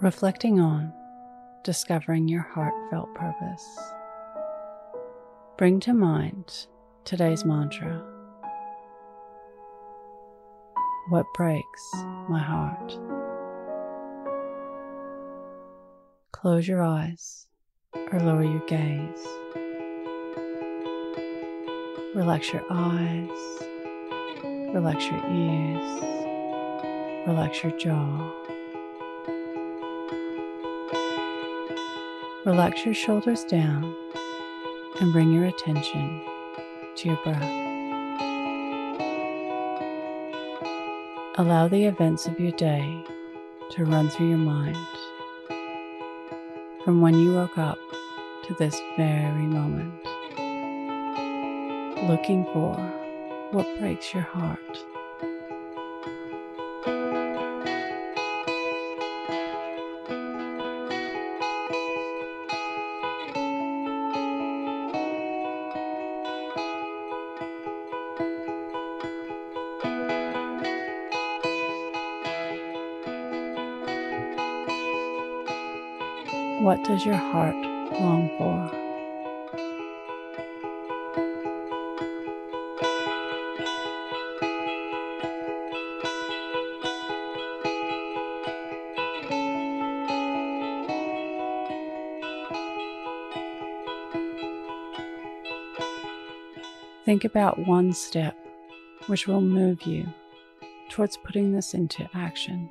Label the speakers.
Speaker 1: reflecting on discovering your heartfelt purpose. Bring to mind today's mantra What breaks my heart? Close your eyes or lower your gaze. Relax your eyes, relax your ears, relax your jaw. Relax your shoulders down and bring your attention to your breath. Allow the events of your day to run through your mind from when you woke up to this very moment, looking for what breaks your heart. What does your heart long for? Think about one step which will move you towards putting this into action.